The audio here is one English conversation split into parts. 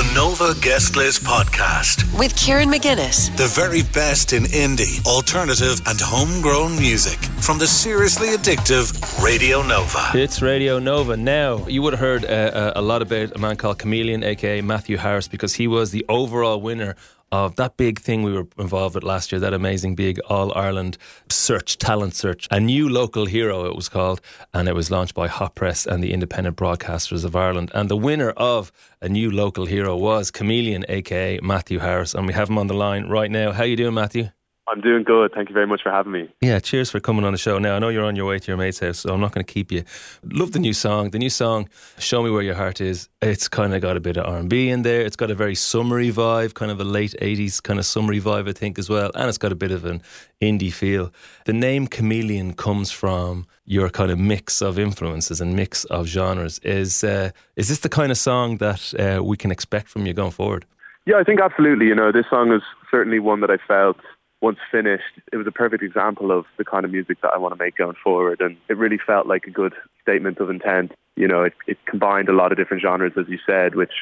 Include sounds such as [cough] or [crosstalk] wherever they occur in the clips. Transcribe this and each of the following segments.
The Nova Guest List Podcast. with Kieran McGuinness. The very best in indie, alternative, and homegrown music from the seriously addictive Radio Nova. It's Radio Nova. Now, you would have heard uh, uh, a lot about a man called Chameleon, aka Matthew Harris, because he was the overall winner of that big thing we were involved with last year, that amazing big All Ireland search, talent search. A new local hero, it was called, and it was launched by Hot Press and the Independent Broadcasters of Ireland. And the winner of a new local hero was Chameleon, aka Matthew Harris. And we have him on the line right now. How you doing, Matthew? I'm doing good. Thank you very much for having me. Yeah, cheers for coming on the show. Now, I know you're on your way to your mate's house, so I'm not going to keep you. Love the new song. The new song, Show Me Where Your Heart Is. It's kind of got a bit of R&B in there. It's got a very summery vibe, kind of a late 80s kind of summery vibe, I think, as well. And it's got a bit of an indie feel. The name Chameleon comes from your kind of mix of influences and mix of genres. Is, uh, is this the kind of song that uh, we can expect from you going forward? Yeah, I think absolutely. You know, this song is certainly one that I felt once finished, it was a perfect example of the kind of music that I want to make going forward. And it really felt like a good statement of intent. You know, it, it combined a lot of different genres, as you said, which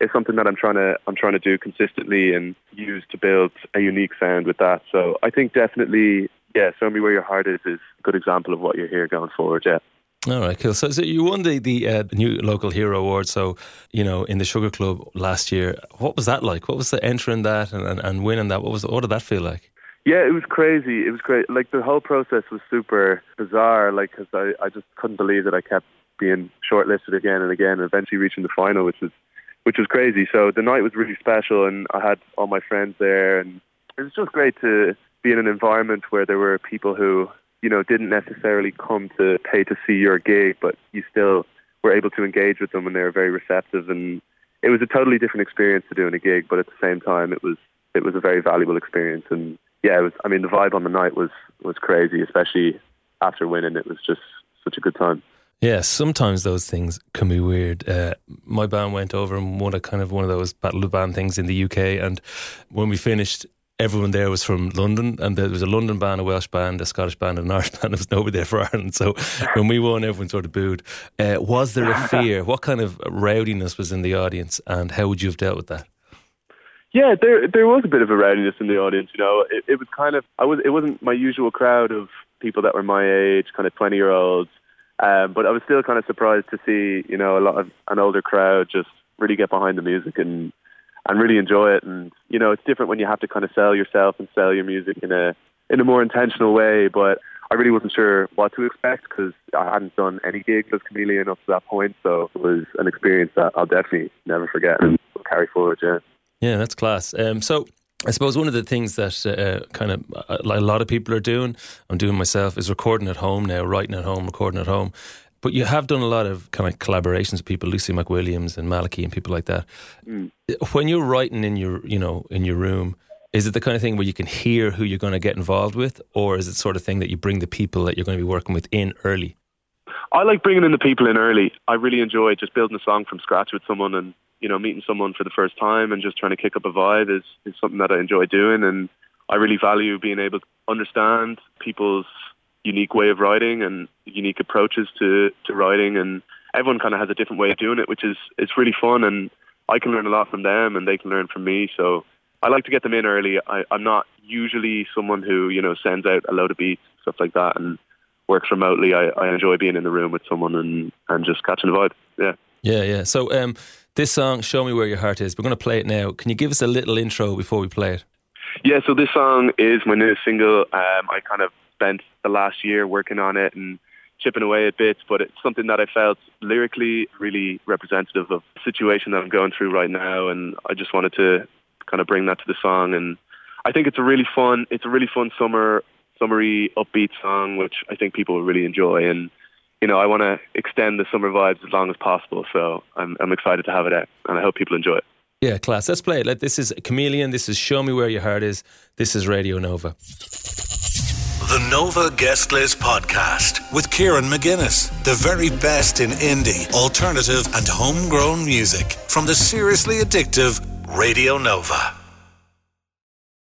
is something that I'm trying to I'm trying to do consistently and use to build a unique sound with that. So I think definitely, yeah, "Show Me Where Your Heart Is" is a good example of what you're here going forward. Yeah. All right, cool. So, so you won the the uh, new local hero award. So, you know, in the Sugar Club last year, what was that like? What was the entering that and, and, and winning that? What was what did that feel like? Yeah, it was crazy. It was great. Like the whole process was super bizarre. Like because I, I just couldn't believe that I kept being shortlisted again and again, and eventually reaching the final, which was which was crazy. So the night was really special, and I had all my friends there, and it was just great to be in an environment where there were people who you know didn't necessarily come to pay to see your gig, but you still were able to engage with them, and they were very receptive, and it was a totally different experience to doing a gig, but at the same time, it was it was a very valuable experience, and yeah, it was. I mean, the vibe on the night was was crazy, especially after winning. It was just such a good time. Yeah, sometimes those things can be weird. Uh, my band went over and won a kind of one of those battle of band things in the UK, and when we finished, everyone there was from London, and there was a London band, a Welsh band, a Scottish band, and an Irish [laughs] band. There was nobody there for Ireland. So when we won, everyone sort of booed. Uh, was there a [laughs] fear? What kind of rowdiness was in the audience, and how would you have dealt with that? Yeah, there there was a bit of a rowdiness in the audience. You know, it, it was kind of I was it wasn't my usual crowd of people that were my age, kind of twenty year olds. Um, but I was still kind of surprised to see you know a lot of an older crowd just really get behind the music and and really enjoy it. And you know, it's different when you have to kind of sell yourself and sell your music in a in a more intentional way. But I really wasn't sure what to expect because I hadn't done any gigs as Chameleon up to that point. So it was an experience that I'll definitely never forget and carry forward. Yeah. Yeah, that's class. Um, so I suppose one of the things that uh, kind of uh, a lot of people are doing, I'm doing myself, is recording at home now, writing at home, recording at home. But you have done a lot of kind of collaborations with people, Lucy McWilliams and Maliki and people like that. Mm. When you're writing in your, you know, in your room, is it the kind of thing where you can hear who you're going to get involved with, or is it sort of thing that you bring the people that you're going to be working with in early? I like bringing in the people in early. I really enjoy just building a song from scratch with someone and you know, meeting someone for the first time and just trying to kick up a vibe is, is something that I enjoy doing. And I really value being able to understand people's unique way of writing and unique approaches to, to writing. And everyone kind of has a different way of doing it, which is, it's really fun. And I can learn a lot from them and they can learn from me. So I like to get them in early. I, I'm not usually someone who, you know, sends out a load of beats, stuff like that, and works remotely. I, I enjoy being in the room with someone and, and just catching the vibe. Yeah. Yeah, yeah. So um, this song, Show Me Where Your Heart Is, we're going to play it now. Can you give us a little intro before we play it? Yeah, so this song is my newest single. Um, I kind of spent the last year working on it and chipping away at bits, but it's something that I felt lyrically really representative of the situation that I'm going through right now, and I just wanted to kind of bring that to the song. And I think it's a really fun, it's a really fun summer, summery, upbeat song, which I think people will really enjoy. And you know, I want to extend the summer vibes as long as possible. So I'm, I'm excited to have it out, and I hope people enjoy it. Yeah, class. Let's play it. Like, this is Chameleon. This is Show Me Where Your Heart Is. This is Radio Nova. The Nova Guest List Podcast with Kieran McGuinness. The very best in indie, alternative, and homegrown music from the seriously addictive Radio Nova.